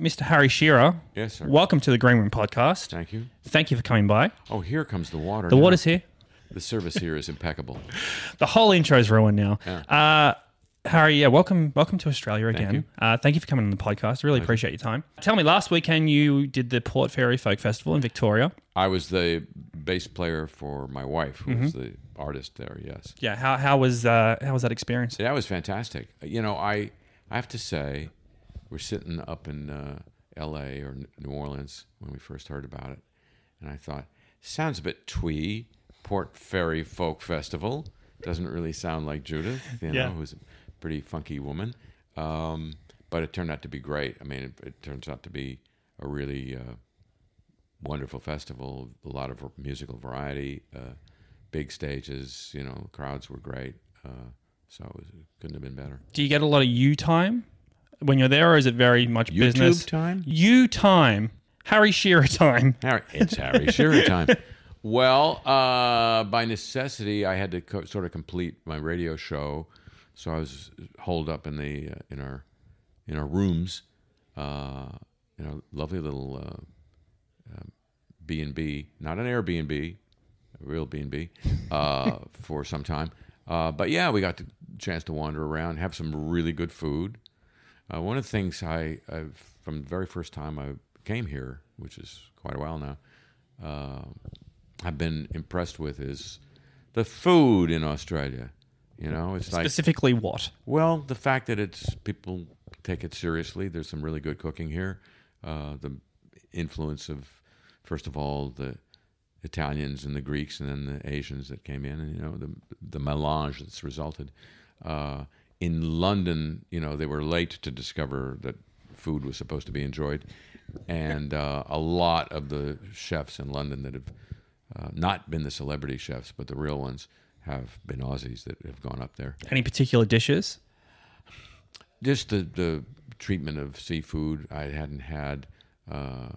Mr. Harry Shearer. Yes, sir. Welcome to the Green Room podcast. Thank you. Thank you for coming by. Oh, here comes the water. The now. water's here. The service here is impeccable. The whole intro's ruined now. Yeah. Uh, Harry, yeah, welcome, welcome to Australia again. you. Uh, thank you for coming on the podcast. Really appreciate your time. Tell me, last weekend you did the Port Fairy Folk Festival in Victoria. I was the bass player for my wife, who was Mm-hmm. the artist there. Yes, Yeah, how, how was uh, how was that experience? that was fantastic. You know, I I have to say, we're sitting up in uh, L.A. or New Orleans when we first heard about it, and I thought, sounds a bit twee. Port Fairy Folk Festival doesn't really sound like Judith, you know, Yeah. who's a pretty funky woman. Um, but it turned out to be great. I mean, it, it turns out to be a really uh, wonderful festival. A lot of musical variety, uh, big stages. You know, crowds were great. Uh, so it, was, it couldn't have been better. Do you get a lot of you time when you're there, or is it very much YouTube business time? You time, Harry Shearer time. Harry, it's Harry Shearer time. Well, uh, by necessity, I had to co- sort of complete my radio show, so I was holed up in the uh, in our in our rooms, uh, you know, lovely little uh, B and B, not an Airbnb, a real B and B, uh, for some time. Uh, but yeah, we got the chance to wander around, have some really good food. Uh, one of the things I, I've, from the very first time I came here, which is quite a while now, uh, I've been impressed with is the food in Australia. You know, it's like Specifically, what? well, the fact that it's people take it seriously. There's some really good cooking here. Uh, the influence of, first of all, the Italians and the Greeks, and then the Asians that came in, and you know the the melange that's resulted. Uh, in London, you know, they were late to discover that food was supposed to be enjoyed, and uh, a lot of the chefs in London that have uh, not been the celebrity chefs, but the real ones, have been Aussies that have gone up there Any particular dishes? just the the treatment of seafood. I hadn't had uh,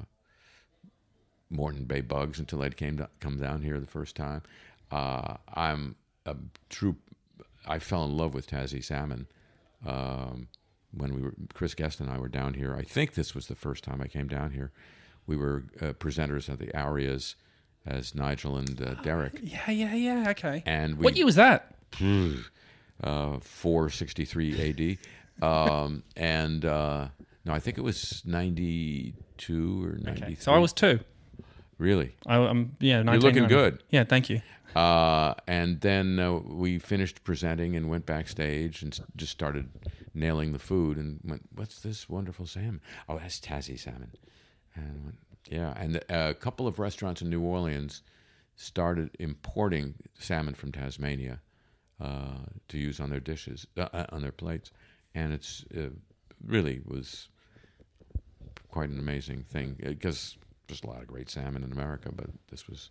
Moreton Bay bugs until I came to, come down here the first time. Uh, I'm a true. I fell in love with Tassie salmon um, when we were Chris Guest and I were down here. I think this was the first time I came down here. We were uh, presenters at the Arias as Nigel and uh, Derek, Yeah, yeah, yeah. Okay. and we what year was that? uh, 463 AD. Um, and uh, no, I think it was 92 or 93. So I was two. Really? I, I'm yeah. You're looking good. Yeah, thank you. Uh, and then uh, we finished presenting and went backstage and just started nailing the food and went, "What's this wonderful salmon? Oh, that's Tassie salmon." And went, yeah, and uh, a couple of restaurants in New Orleans started importing salmon from Tasmania uh, to use on their dishes, uh, uh, on their plates, and it's uh, really was quite an amazing thing because there's a lot of great salmon in America, but this was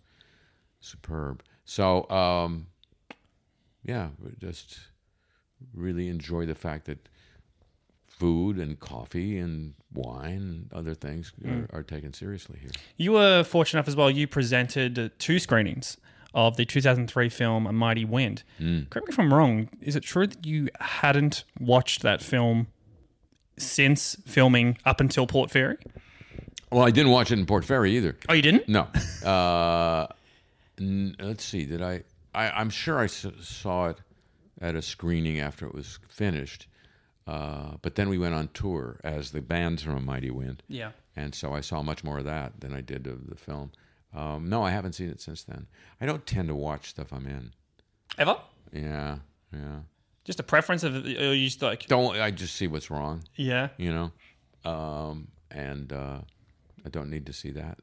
superb. So, um, yeah, just really enjoy the fact that food and coffee and wine and other things are, are taken seriously here. You were fortunate enough as well. You presented two screenings of the 2003 film A Mighty Wind. Correct me if I'm wrong. Is it true that you hadn't watched that film since filming up until Port Fairy? Well, I didn't watch it in Port Fairy either. Oh, you didn't? No. Uh, n- let's see. Did I, I? I'm sure I s- saw it at a screening after it was finished. Uh, but then we went on tour as the bands from A Mighty Wind. Yeah. and so I saw much more of that than I did of the film. Um, no, I haven't seen it since then. I don't tend to watch stuff I'm in. Ever? Yeah, yeah. Just a preference of, or you just like, Don't I just see what's wrong? yeah. You know, um, and uh, I don't need to see that.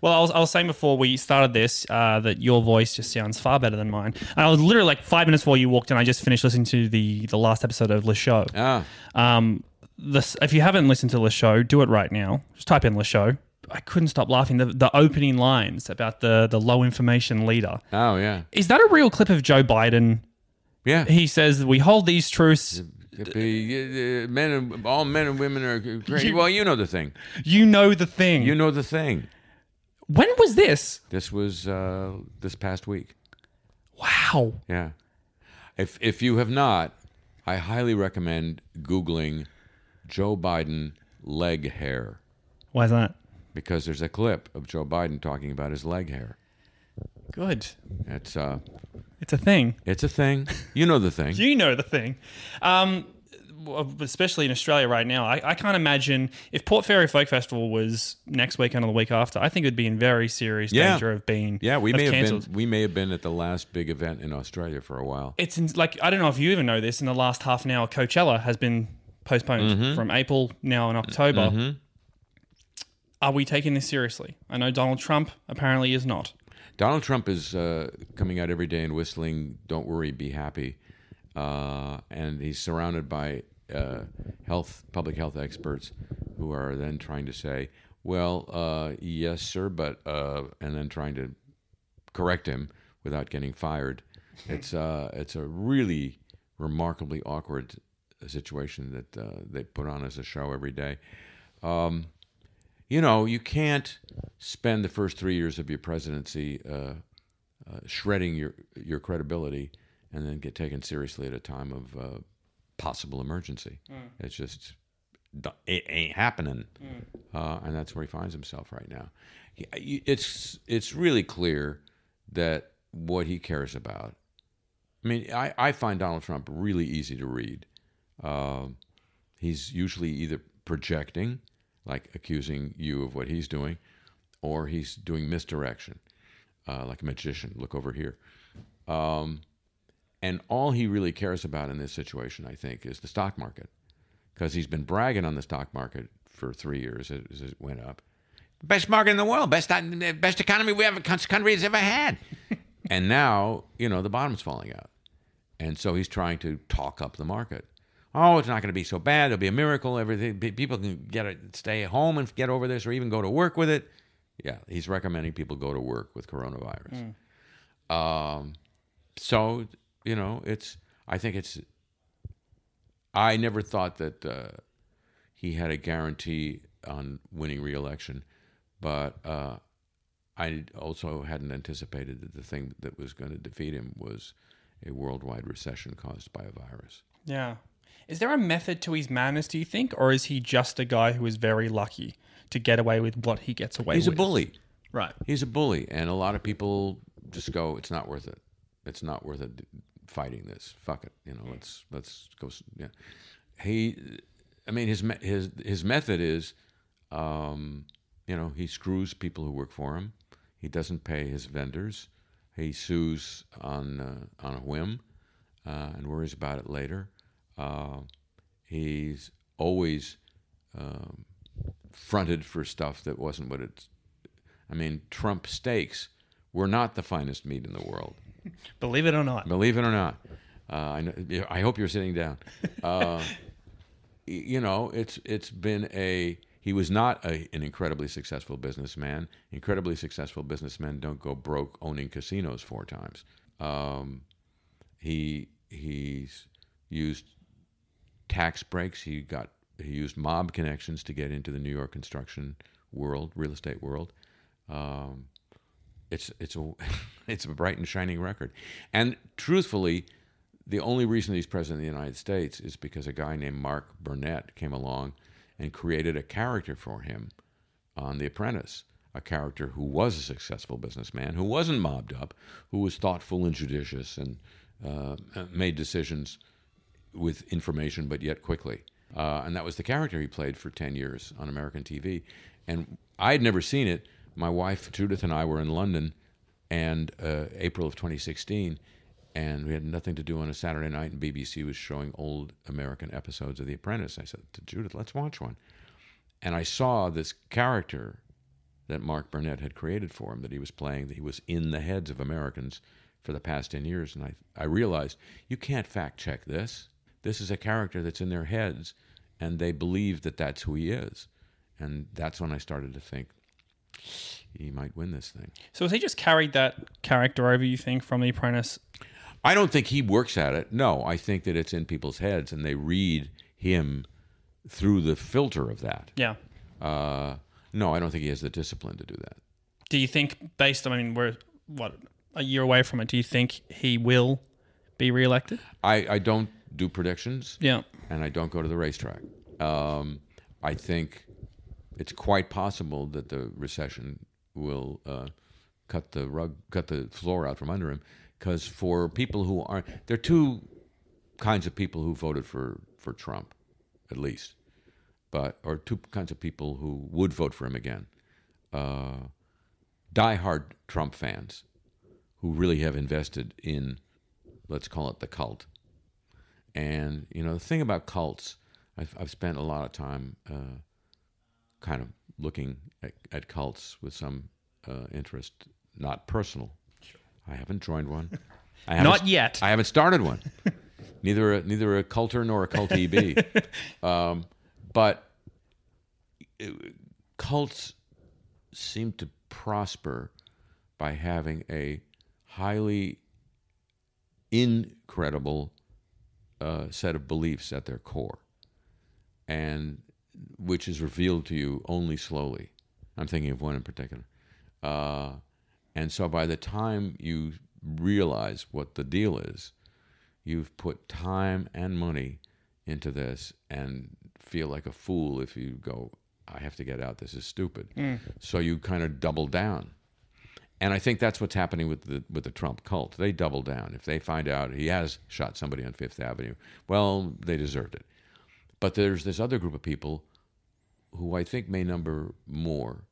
Well, I was, I was saying before we started this uh, that your voice just sounds far better than mine. And I was literally like five minutes before you walked in. I just finished listening to the the last episode of Le Show. Ah, Um, this, if you haven't listened to Le Show, do it right now. Just type in Le Show. I couldn't stop laughing. The, the opening lines about the the low information leader. oh yeah, Is that a real clip of Joe Biden? yeah. He says we hold these truths. Be, uh, men and all men and women are crazy. Well, you know the thing. You know the thing. You know the thing. when was this? This was uh, this past week. Wow. Yeah. If if you have not, I highly recommend googling Joe Biden leg hair Why is that? because there's a clip of Joe Biden talking about his leg hair. Good. It's uh, It's a thing. it's a thing. You know the thing. You know the thing. Um, especially in Australia right now, I, I can't imagine if Port Fairy Folk Festival was next weekend or the week after. I think it would be in very serious Yeah. danger of being Yeah, we may have been we may have been at the last big event in Australia for a while. It's in, like I don't know if you even know this. In the last half an hour, Coachella has been postponed Mm-hmm. from April now in October. Are we taking this seriously? I know Donald Trump apparently is not. Donald Trump is uh, coming out every day and whistling "Don't worry, be happy," uh, and he's surrounded by uh, health, public health experts who are then trying to say, "Well, uh, yes, sir," but uh, and then trying to correct him without getting fired. It's uh, it's a really remarkably awkward situation that they put on as a show every day. Um, you know, you can't spend the first three years of your presidency uh, uh, shredding your your credibility and then get taken seriously at a time of uh, possible emergency. It's just it ain't happening, uh, and that's where he finds himself right now. He, it's it's really clear that what he cares about. I mean, I, I find Donald Trump really easy to read. Um he's usually either projecting, like accusing you of what he's doing, or he's doing misdirection, uh, like a magician. Look over here. Um, and all he really cares about in this situation, I think, is the stock market, because he's been bragging on the stock market for three years as it went up. Best market in the world, best best economy we ever country has ever had. and now, you know, the bottom's falling out, and so he's trying to talk up the market oh, it's not going to be so bad. There'll be a miracle. Everything people can get it, stay at home and get over this, or even go to work with it. Yeah, he's recommending people go to work with coronavirus. Um, so you know, it's. I think it's. I never thought that uh, he had a guarantee on winning re-election, but uh, I also hadn't anticipated that the thing that was going to defeat him was a worldwide recession caused by a virus. Yeah. Is there a method to his madness, do you think? Or is he just a guy who is very lucky to get away with what he gets away with? He's a bully. Right. He's a bully, and a lot of people just go, "It's not worth it. It's not worth it fighting this. Fuck it. You know, let's let's go." Yeah, he. I mean, his his his method is, um, you know, he screws people who work for him. He doesn't pay his vendors. He sues on uh, on a whim, uh, and worries about it later. Uh, he's always um, fronted for stuff that wasn't what it's. I mean, Trump steaks were not the finest meat in the world. Believe it or not. Believe it or not. Uh, I, know, I hope you're sitting down. Uh, you know, it's it's been a. He was not a, an incredibly successful businessman. Incredibly successful businessmen don't go broke owning casinos four times. Um, he he's used tax breaks. He got he used mob connections to get into the New York construction world, real estate world. Um, it's it's a it's a bright and shining record. And truthfully, the only reason he's president of the United States is because a guy named Mark Burnett came along and created a character for him on The Apprentice. A character who was a successful businessman, who wasn't mobbed up, who was thoughtful and judicious, and uh, made decisions with information, but yet quickly. Uh, and that was the character he played for 10 years on American TV. And I had never seen it. My wife, Judith, and I were in London and uh, April of 2016, and we had nothing to do on a Saturday night, and BBC was showing old American episodes of The Apprentice. I said to Judith, let's watch one. And I saw this character that Mark Burnett had created for him, that he was playing, that he was in the heads of Americans for the past 10 years. And I, I realized you can't fact check this. This is a character that's in their heads, and they believe that that's who he is. And that's when I started to think he might win this thing. So has he just carried that character over, you think, from The Apprentice? I don't think he works at it. No, I think that it's in people's heads, and they read him through the filter of that. Yeah. Uh, no, I don't think he has the discipline to do that. Do you think, based on, I mean, we're, what, a year away from it, do you think he will be reelected? I, I don't do predictions. Yeah. and I don't go to the racetrack. Um, I think it's quite possible that the recession will uh, cut the rug, cut the floor out from under him. Because for people who aren't, there are two kinds of people who voted for for Trump, at least, but or two kinds of people who would vote for him again. Uh, diehard Trump fans who really have invested in, let's call it the cult. And you know the thing about cults, I've, I've spent a lot of time uh, kind of looking at, at cults with some uh, interest, not personal. I haven't joined one. I haven't, Not yet. I haven't started one. neither a, neither a culter nor a cultee bee. um, but uh, cults seem to prosper by having a highly incredible uh, set of beliefs at their core, and which is revealed to you only slowly. I'm thinking of one in particular. Uh, and so by the time you realize what the deal is, you've put time and money into this and feel like a fool if you go, I have to get out. This is stupid. So you kind of double down. And I think that's what's happening with the with the Trump cult. They double down. If they find out he has shot somebody on Fifth Avenue, well, they deserved it. But there's this other group of people who I think may number more,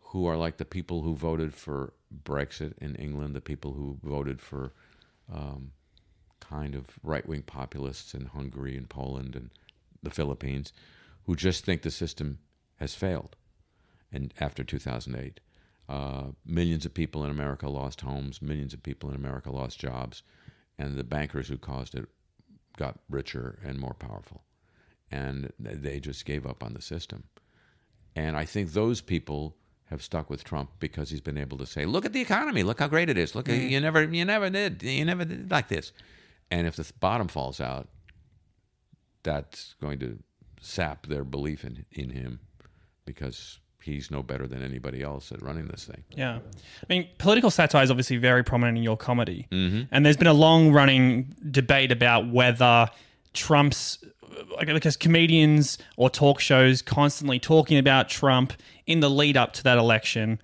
who are like the people who voted for Brexit in England, the people who voted for um, kind of right wing populists in Hungary and Poland and the Philippines, who just think the system has failed. And after 2008, uh, millions of people in America lost homes, millions of people in America lost jobs, and the bankers who caused it got richer and more powerful. And they just gave up on the system. And I think those people have stuck with Trump because he's been able to say, "Look at the economy. Look how great it is. Look, you never, you never did, you never did like this." And if the bottom falls out, that's going to sap their belief in in him because he's no better than anybody else at running this thing. Yeah. I mean, political satire is obviously very prominent in your comedy. And there's been a long running debate about whether Trump's, like, because comedians or talk shows constantly talking about Trump in the lead up to that election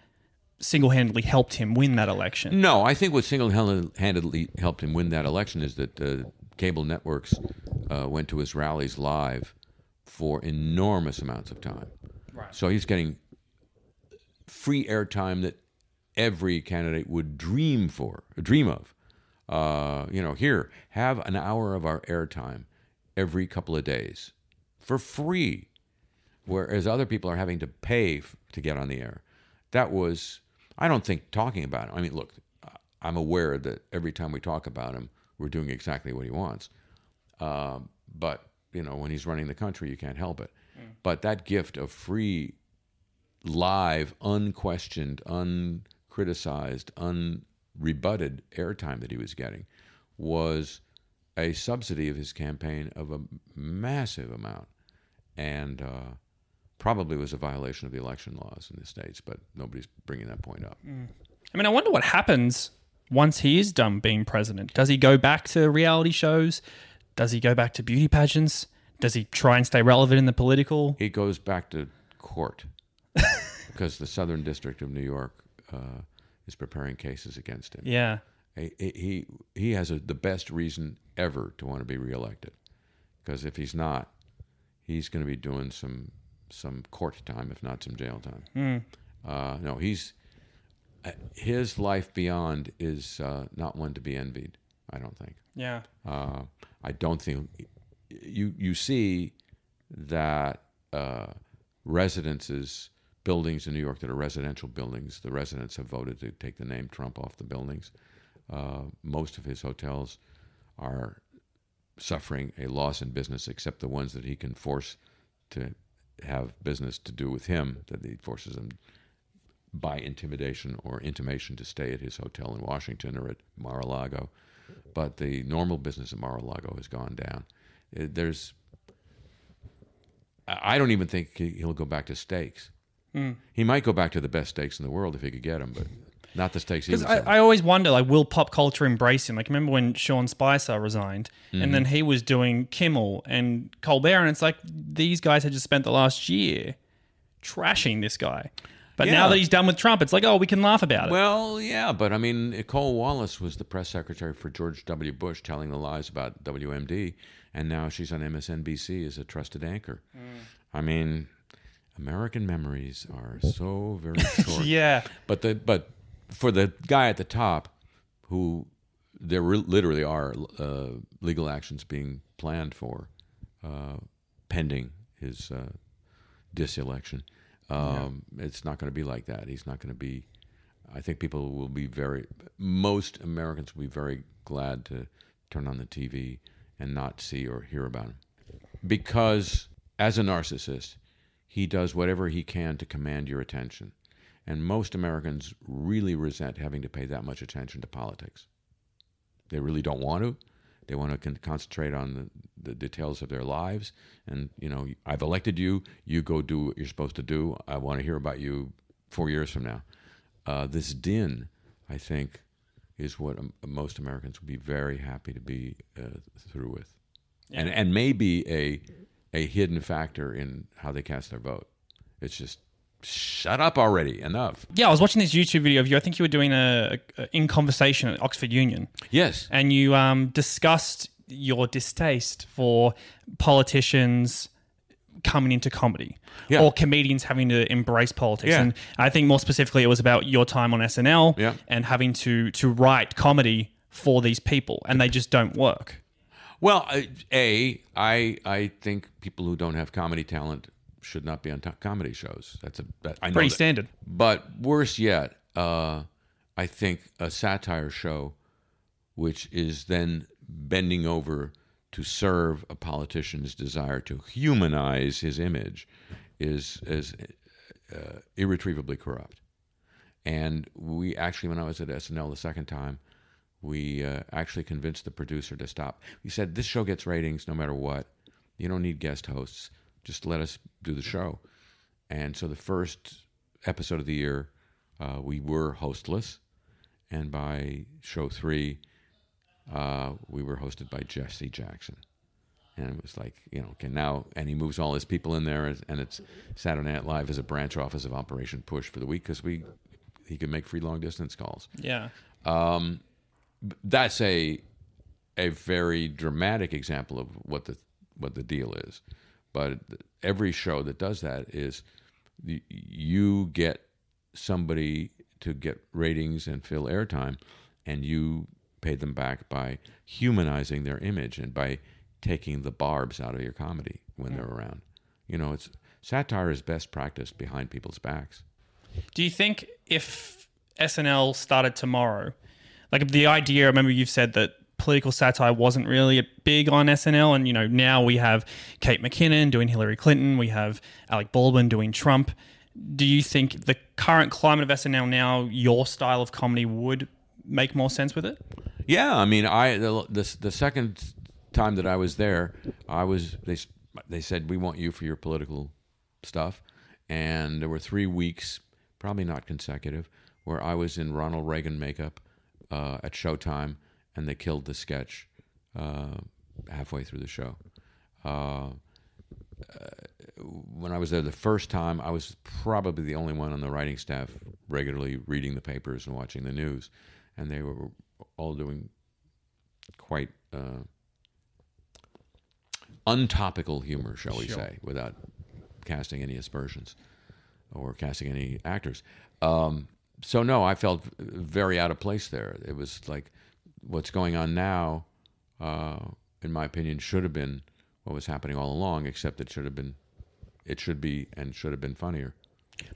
single handedly helped him win that election. No, I think what single-handedly helped him win that election is that uh, cable networks uh, went to his rallies live for enormous amounts of time. Right. So he's getting free airtime that every candidate would dream for, dream of. Uh, you know, here, have an hour of our airtime every couple of days for free, whereas other people are having to pay f- to get on the air. That was, I don't think talking about it. I mean, look, I'm aware that every time we talk about him, we're doing exactly what he wants. Uh, but you know, when he's running the country, you can't help it. But that gift of free, live, unquestioned, uncriticized, unrebutted airtime that he was getting was a subsidy of his campaign of a massive amount, and uh, probably was a violation of the election laws in the states. But nobody's bringing that point up. I mean, I wonder what happens once he is done being president. Does he go back to reality shows? Does he go back to beauty pageants? Does he try and stay relevant in the political? He goes back to court because the Southern District of New York uh, is preparing cases against him. Yeah. He he, he has a, the best reason ever to want to be reelected because if he's not, he's going to be doing some some court time, if not some jail time. Uh, no, he's uh, his life beyond is uh, not one to be envied. I don't think. Yeah. Uh, I don't think you you see that uh, residences, buildings in New York that are residential buildings, the residents have voted to take the name Trump off the buildings. Uh, most of his hotels are suffering a loss in business, except the ones that he can force to have business to do with him, that he forces them by intimidation or intimation to stay at his hotel in Washington or at Mar-a-Lago. But the normal business at Mar-a-Lago has gone down. There's, I don't even think he- he'll go back to steaks. He might go back to the best steaks in the world if he could get them, but Not the stakes he Because I. I always wonder, like, will pop culture embrace him? Like, remember when Sean Spicer resigned, Mm-hmm. and then he was doing Kimmel and Colbert, and it's like these guys had just spent the last year trashing this guy, but now that he's done with Trump, it's like, oh, we can laugh about it. Well, yeah, but I mean, Nicolle Wallace was the press secretary for George W. Bush, telling the lies about WMD, and now she's on MSNBC as a trusted anchor. I mean, American memories are so very short. yeah, But the but for the guy at the top, who there re- literally are uh, legal actions being planned for, uh, pending his uh, diselection. Um, It's not going to be like that. He's not going to be. I think people will be very. Most Americans will be very glad to turn on the TV and not see or hear about him, because as a narcissist, he does whatever he can to command your attention. And most Americans really resent having to pay that much attention to politics. They really don't want to. They want to con- concentrate on the, the details of their lives. And, you know, I've elected you. You go do what you're supposed to do. I want to hear about you four years from now. Uh, this din, I think, is what um, most Americans would be very happy to be uh, through with. And, and maybe a, a hidden factor in how they cast their vote. It's just, shut up already. Enough. yeah. I was watching this YouTube video of you. I think you were doing a, a in conversation at Oxford Union, Yes. and you um, discussed your distaste for politicians coming into comedy Yeah. or comedians having to embrace politics Yeah. and i think more specifically it was about your time on snl Yeah. and having to to write comedy for these people and they just don't work Well, a I I think people who don't have comedy talent should not be on to- comedy shows. That's a that, I know pretty that. standard But worse yet, uh, I think a satire show, which is then bending over to serve a politician's desire to humanize his image, is is uh, irretrievably corrupt. And we actually, when I was at SNL the second time, we uh, actually convinced the producer to stop. We said, This show gets ratings no matter what. You don't need guest hosts. Just let us do the show. And so the first episode of the year, uh, we were hostless. And by show three, uh, we were hosted by Jesse Jackson. And it was like, you know, okay, now, and he moves all his people in there, and it's Saturday Night Live as a branch office of Operation Push for the week because we, he could make free long distance calls yeah that's a a very dramatic example of what the what the deal is. But every show that does that is y- you get somebody to get ratings and fill airtime, and you pay them back by humanizing their image and by taking the barbs out of your comedy when they're around. You know, it's satire is best practiced behind people's backs. Do you think if SNL started tomorrow, like the idea, I remember you've said that political satire wasn't really a big on SNL, and you know now we have Kate McKinnon doing Hillary Clinton, we have Alec Baldwin doing Trump. Do you think the current climate of SNL now, your style of comedy would make more sense with it? Yeah, I mean, I the, the the second time that I was there, I was they they said we want you for your political stuff, and there were three weeks, probably not consecutive, where I was in Ronald Reagan makeup uh, at Showtime, and they killed the sketch uh, halfway through the show. Uh, when I was there the first time, I was probably the only one on the writing staff regularly reading the papers and watching the news, and they were all doing quite uh, untopical humor, shall we Sure. say, without casting any aspersions or casting any actors. Um, so no, I felt very out of place there. It was like what's going on now, uh, in my opinion, should have been what was happening all along, except it should have been, it should be and should have been funnier.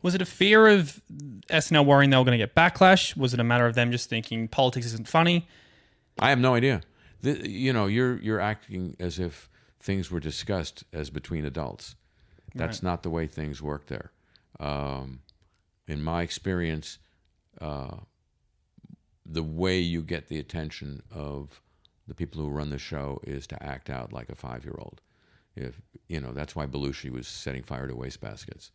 Was it a fear of SNL worrying they were going to get backlash? Was it a matter of them just thinking politics isn't funny? I have no idea. The, you know, you're you're acting as if things were discussed as between adults. That's not the way things work there. Um, in my experience, uh, the way you get the attention of the people who run the show is to act out like a five-year-old. If you know, that's why Belushi was setting fire to wastebaskets.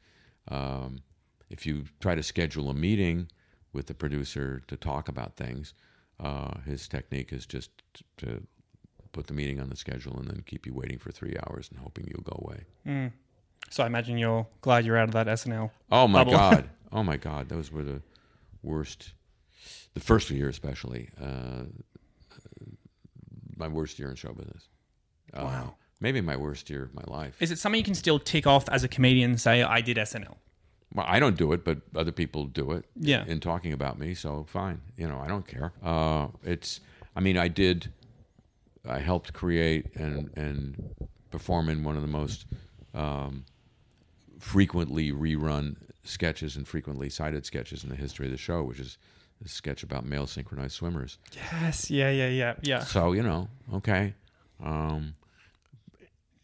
Um, if you try to schedule a meeting with the producer to talk about things. Uh, his technique is just to put the meeting on the schedule and then keep you waiting for three hours and hoping you'll go away. So I imagine you're glad you're out of that SNL. Oh my Bubble. god! Oh my god! Those were the worst. The first year, especially, uh, my worst year in show business. Uh, Wow. Maybe my worst year of my life. Is it something you can still tick off as a comedian say, I did SNL? Well, I don't do it, but other people do it. Yeah. In talking about me, so fine. You know, I don't care. Uh, it's. I mean, I did. I helped create and and perform in one of the most um, frequently rerun sketches and frequently cited sketches in the history of the show, which is a sketch about male synchronized swimmers. Yes. Yeah, yeah, yeah, yeah. So you know, okay. Um,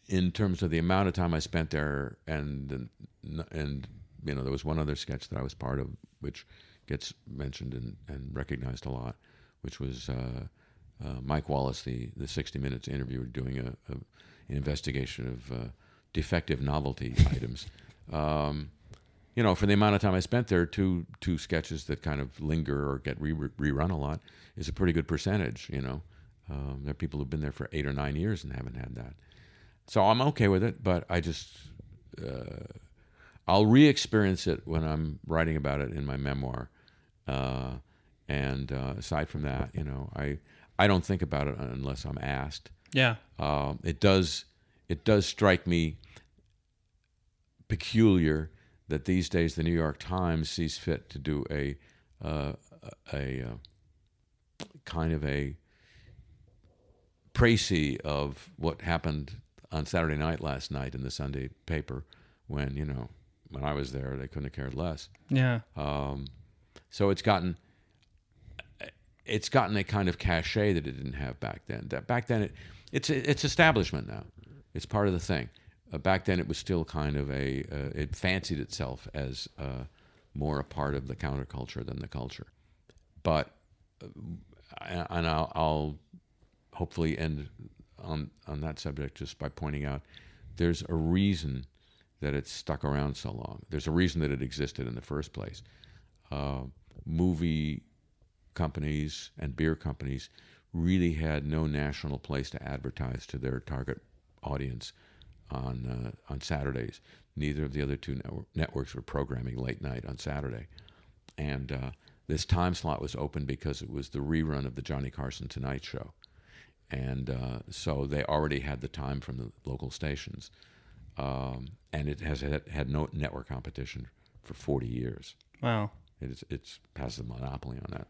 in terms of the amount of time I spent there, and and you know, there was one other sketch that I was part of, which gets mentioned and, and recognized a lot, which was uh, uh, Mike Wallace, the the 60 Minutes interviewer, doing a, a an investigation of uh, defective novelty items. Um, you know, for the amount of time I spent there, two two sketches that kind of linger or get re- rerun a lot is a pretty good percentage. You know, um, there are people who've been there for eight or nine years and haven't had that. So I'm okay with it, but I just uh, I'll re-experience it when I'm writing about it in my memoir. Uh, and uh, aside from that, you know, I I don't think about it unless I'm asked. Yeah. Um, it does it does strike me peculiar that these days the New York Times sees fit to do a uh, a, uh kind of a précis of what happened on Saturday night last night in the Sunday paper when you know when I was there they couldn't have cared less. Yeah. Um, so it's gotten it's gotten a kind of cachet that it didn't have back then. That back then it it's it's establishment now. It's part of the thing. Uh, back then it was still kind of a uh, it fancied itself as uh, more a part of the counterculture than the culture. But uh, and I'll, I'll hopefully end on on that subject just by pointing out there's a reason that it's stuck around so long. There's a reason that it existed in the first place. Uh, movie companies and beer companies really had no national place to advertise to their target audience on uh, on Saturdays. Neither of the other two network, networks were programming late night on Saturday, and uh, this time slot was open because it was the rerun of the Johnny Carson Tonight Show, and uh, so they already had the time from the local stations, um, and it has had, had no network competition for forty years. Wow. It's it's has a monopoly on that.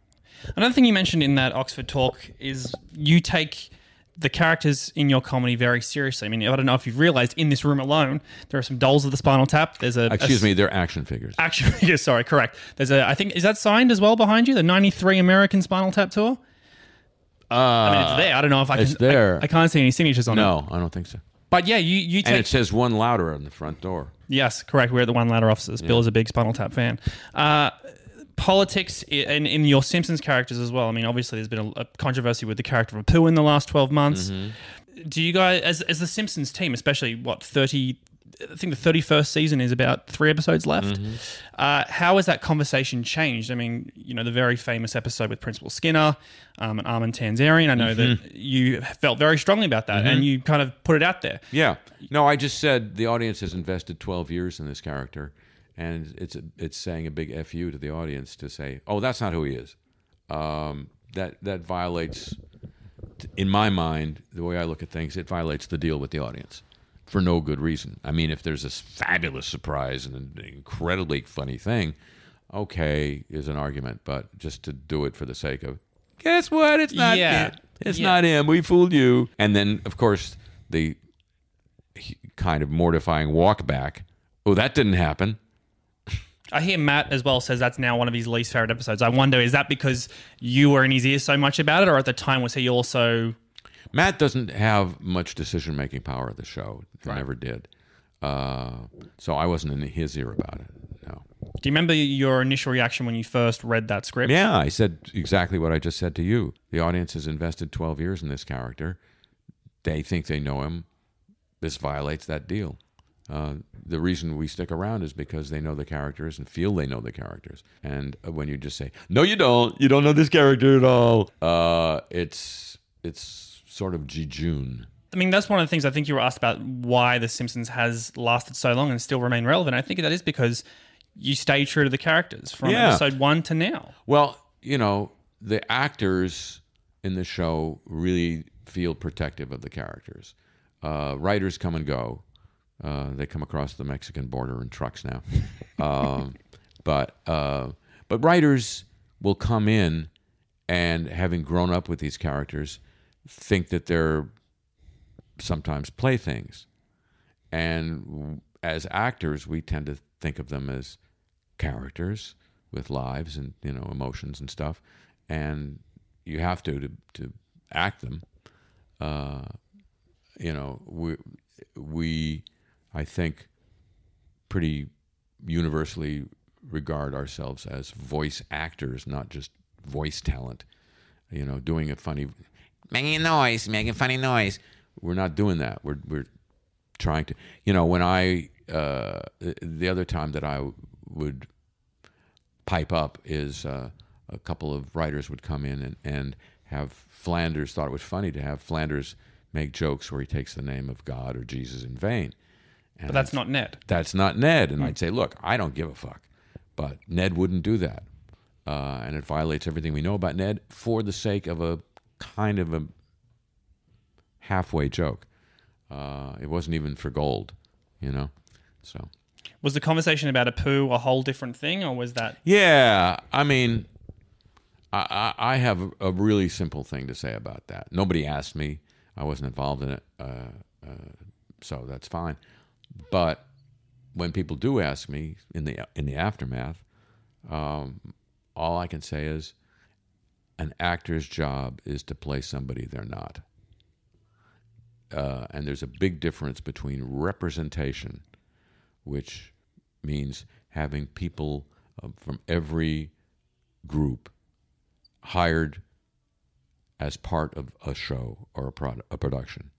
Another thing you mentioned in that Oxford talk is you take the characters in your comedy very seriously. I mean, I don't know if you've realized in this room alone, there are some dolls of the Spinal Tap. There's a Excuse a, me, they're action figures. Action figure, sorry, correct. There's a, I think, is that signed as well behind you? The '93 American Spinal Tap tour. I mean, it's there. I don't know if I can. it's there. I, I can't see any signatures on it. no, I don't think so. But yeah, you you And it says one louder on the front door. Yes, correct. We're at the One Louder officers. Bill is a big Spinal Tap fan. Uh, politics and in your Simpsons characters as well. I mean, obviously, there's been a, controversy with the character of Apu in the last 12 months. Do you guys, as, as the Simpsons team, especially what, 30, I think the 31st season is about three episodes left. Uh, how has that conversation changed? I mean, you know, the very famous episode with Principal Skinner um, and Armin Tamzarian. I know that you felt very strongly about that and you kind of put it out there. Yeah. No, I just said the audience has invested 12 years in this character, and it's it's saying a big fu to the audience to say, "Oh, that's not who he is." Um, that that violates, in my mind, the way I look at things, it violates the deal with the audience for no good reason. I mean, if there's this fabulous surprise and an incredibly funny thing, okay, is an argument, but just to do it for the sake of, guess what? It's not Yeah. him. It's Yeah. not him. We fooled you. And then, of course, the kind of mortifying walk back. Oh, that didn't happen. I hear Matt as well says that's now one of his least favorite episodes. I wonder, is that because you were in his ear so much about it, or at the time was he also? Matt doesn't have much decision making power of the show. He never did. Uh, so I wasn't in his ear about it. No. Do you remember your initial reaction when you first read that script? Yeah, I said exactly what I just said to you. The audience has invested 12 years in this character. They think they know him. This violates that deal. Uh, the reason we stick around is because they know the characters and feel they know the characters. And uh, when you just say, "No, you don't. You don't know this character at all," uh, it's it's sort of jejune. I mean, that's one of the things I think you were asked about why The Simpsons has lasted so long and still remain relevant. I think that is because you stay true to the characters from Yeah. episode one to now. Well, you know, the actors in the show really feel protective of the characters. Uh, writers come and go. Uh, they come across the Mexican border in trucks now. um, but uh, but writers will come in and having grown up with these characters, think that they're sometimes playthings. And as actors, we tend to think of them as characters with lives and you know emotions and stuff, and you have to to, to act them. Uh, you know, we we I think pretty universally regard ourselves as voice actors, not just voice talent. You know, doing a funny, making a noise, making funny noise. We're not doing that. We're we're trying to. You know, when I uh, the- the other time that I would pipe up is uh, a couple of writers would come in and, and have Flanders thought it was funny to have Flanders make jokes where he takes the name of God or Jesus in vain. And But that's not Ned. that's not Ned. And I'd say, look, I don't give a fuck. But Ned wouldn't do that. Uh, and it violates everything we know about Ned for the sake of a kind of a halfway joke. Uh, it wasn't even for gold, you know? So. Was the conversation about Apu a whole different thing, or was that Yeah, I mean, I, I, I have a really simple thing to say about that. Nobody asked me. I wasn't involved in it, uh, uh, so that's fine. But when people do ask me in the in the aftermath, um, all I can say is, an actor's job is to play somebody they're not. Uh, and there's a big difference between representation, which means having people uh, from every group hired as part of a show or a, prod- a production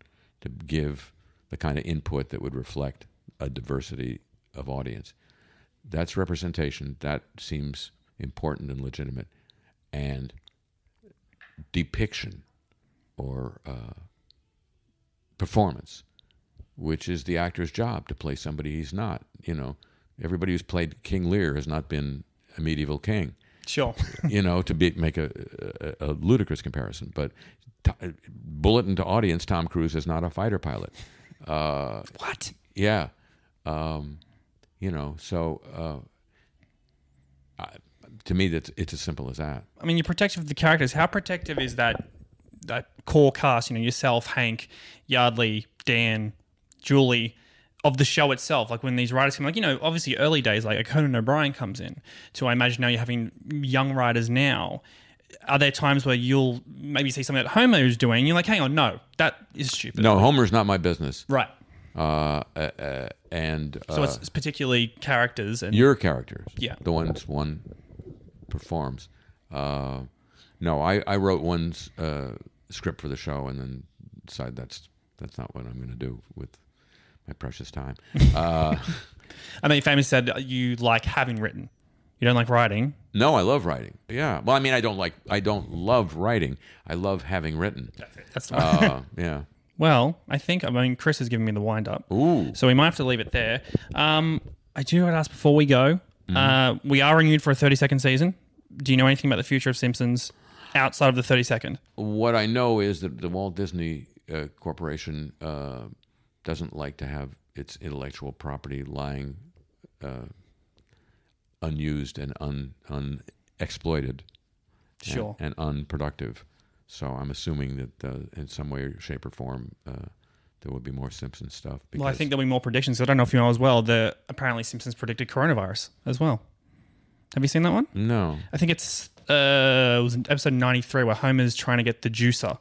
to give the kind of input that would reflect a diversity of audience. That's representation. That seems important and legitimate. And depiction or uh, performance, which is the actor's job to play somebody he's not. You know, everybody who's played King Lear has not been a medieval king. sure? You know, to be, make a, a, a ludicrous comparison, but t- bulletin to audience, Tom Cruise is not a fighter pilot. Uh, what? yeah, um, you know, so uh, I, to me, that's it's as simple as that. I mean, you're protective of the characters. How protective is that that core cast? You know, yourself, Hank, Yeardley, Dan, Julie, of the show itself. Like when these writers come, like you know, obviously early days, like a Conan O'Brien comes in. To I imagine now you're having young writers now. Are there times where you'll maybe see something that Homer is doing? And you're like, hang on, no, that is stupid. No, Homer's not my business. Right. Uh, uh, uh, and uh, So it's, it's particularly characters and your characters, Yeah. the ones one performs. Uh, no, I, I wrote one uh, script for the show and then decided that's that's not what I'm going to do with my precious time. Uh, I mean, famous said you like having written. You don't like writing. no, I love writing. Yeah, well, I mean, I don't like I don't love writing. I love having written. That's it. That's the Uh, yeah. Well, I think I mean Chris has given me the wind up, Ooh. so we might have to leave it there. Um, I do want to ask before we go. Uh, we are renewed for a thirty-second season. Do you know anything about the future of Simpsons outside of the thirty-second? What I know is that the Walt Disney uh, Corporation uh, doesn't like to have its intellectual property lying uh, unused and un, unexploited and- Sure. and, unproductive. So I'm assuming that uh, in some way, shape, or form, uh, there will be more Simpsons stuff. Because, Well, I think there'll be more predictions. I don't know if you know as well. The apparently Simpsons predicted coronavirus as well. Have you seen that one? no. I think it's uh, it was in episode ninety-three where Homer's trying to get the juicer,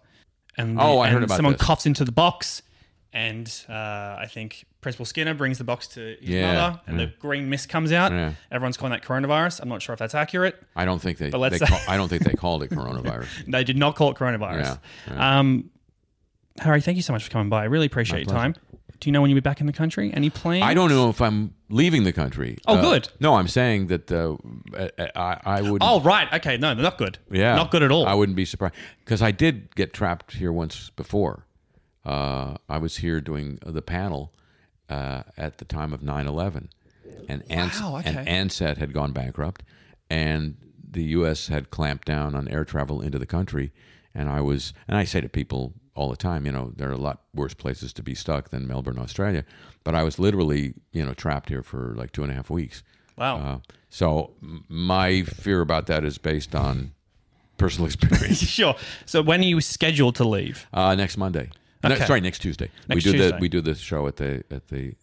and the- Oh, I heard and about someone this. coughs into the box, and uh, I think Principal Skinner brings the box to his Yeah, mother, and the green mist comes out. Yeah. Everyone's calling that coronavirus. I'm not sure if that's accurate. I don't think they. But let's they call, I don't think they called it coronavirus. They did not call it coronavirus. Yeah, Um, Harry, thank you so much for coming by. I really appreciate your pleasure. time. Do you know when you'll be back in the country? Any plans? I don't know if I'm leaving the country. Oh, Uh, good. No, I'm saying that uh, I, I would. Oh, right. Okay. No, not good. Yeah, Not good at all. I wouldn't be surprised because I did get trapped here once before. Uh, I was here doing the panel uh, at the time of 9/11, and Ans- Wow, okay. and Ansett had gone bankrupt, and the U.S. had clamped down on air travel into the country. And I was, and I say to people all the time, you know, there are a lot worse places to be stuck than Melbourne, Australia. But I was literally, you know, trapped here for like two and a half weeks. Wow. Uh, so my fear about that is based on personal experience. sure. So when are you scheduled to leave? uh, next Monday. No, sorry, next Tuesday. Next we do Tuesday. the we do the show at the at the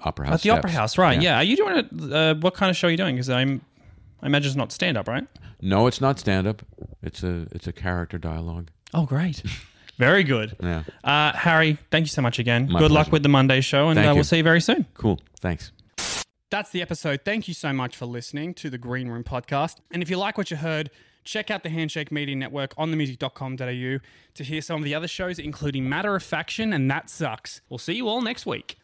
Opera House. At the Opera. House, right? Yeah. Are you doing it? Uh, what kind of show are you doing? Because I'm, I imagine it's not stand up, right? No, it's not stand up. It's a it's a character dialogue. Oh, great. Very good. Yeah. Uh, Harry, thank you so much again. My good luck with the Monday show, and uh, we'll see you very soon. Cool. Thanks. That's the episode. Thank you so much for listening to the Green Room podcast. And if you like what you heard, check out the Handshake Media Network on themusic.com.au to hear some of the other shows, including Matter of Faction and That Sucks. We'll see you all next week.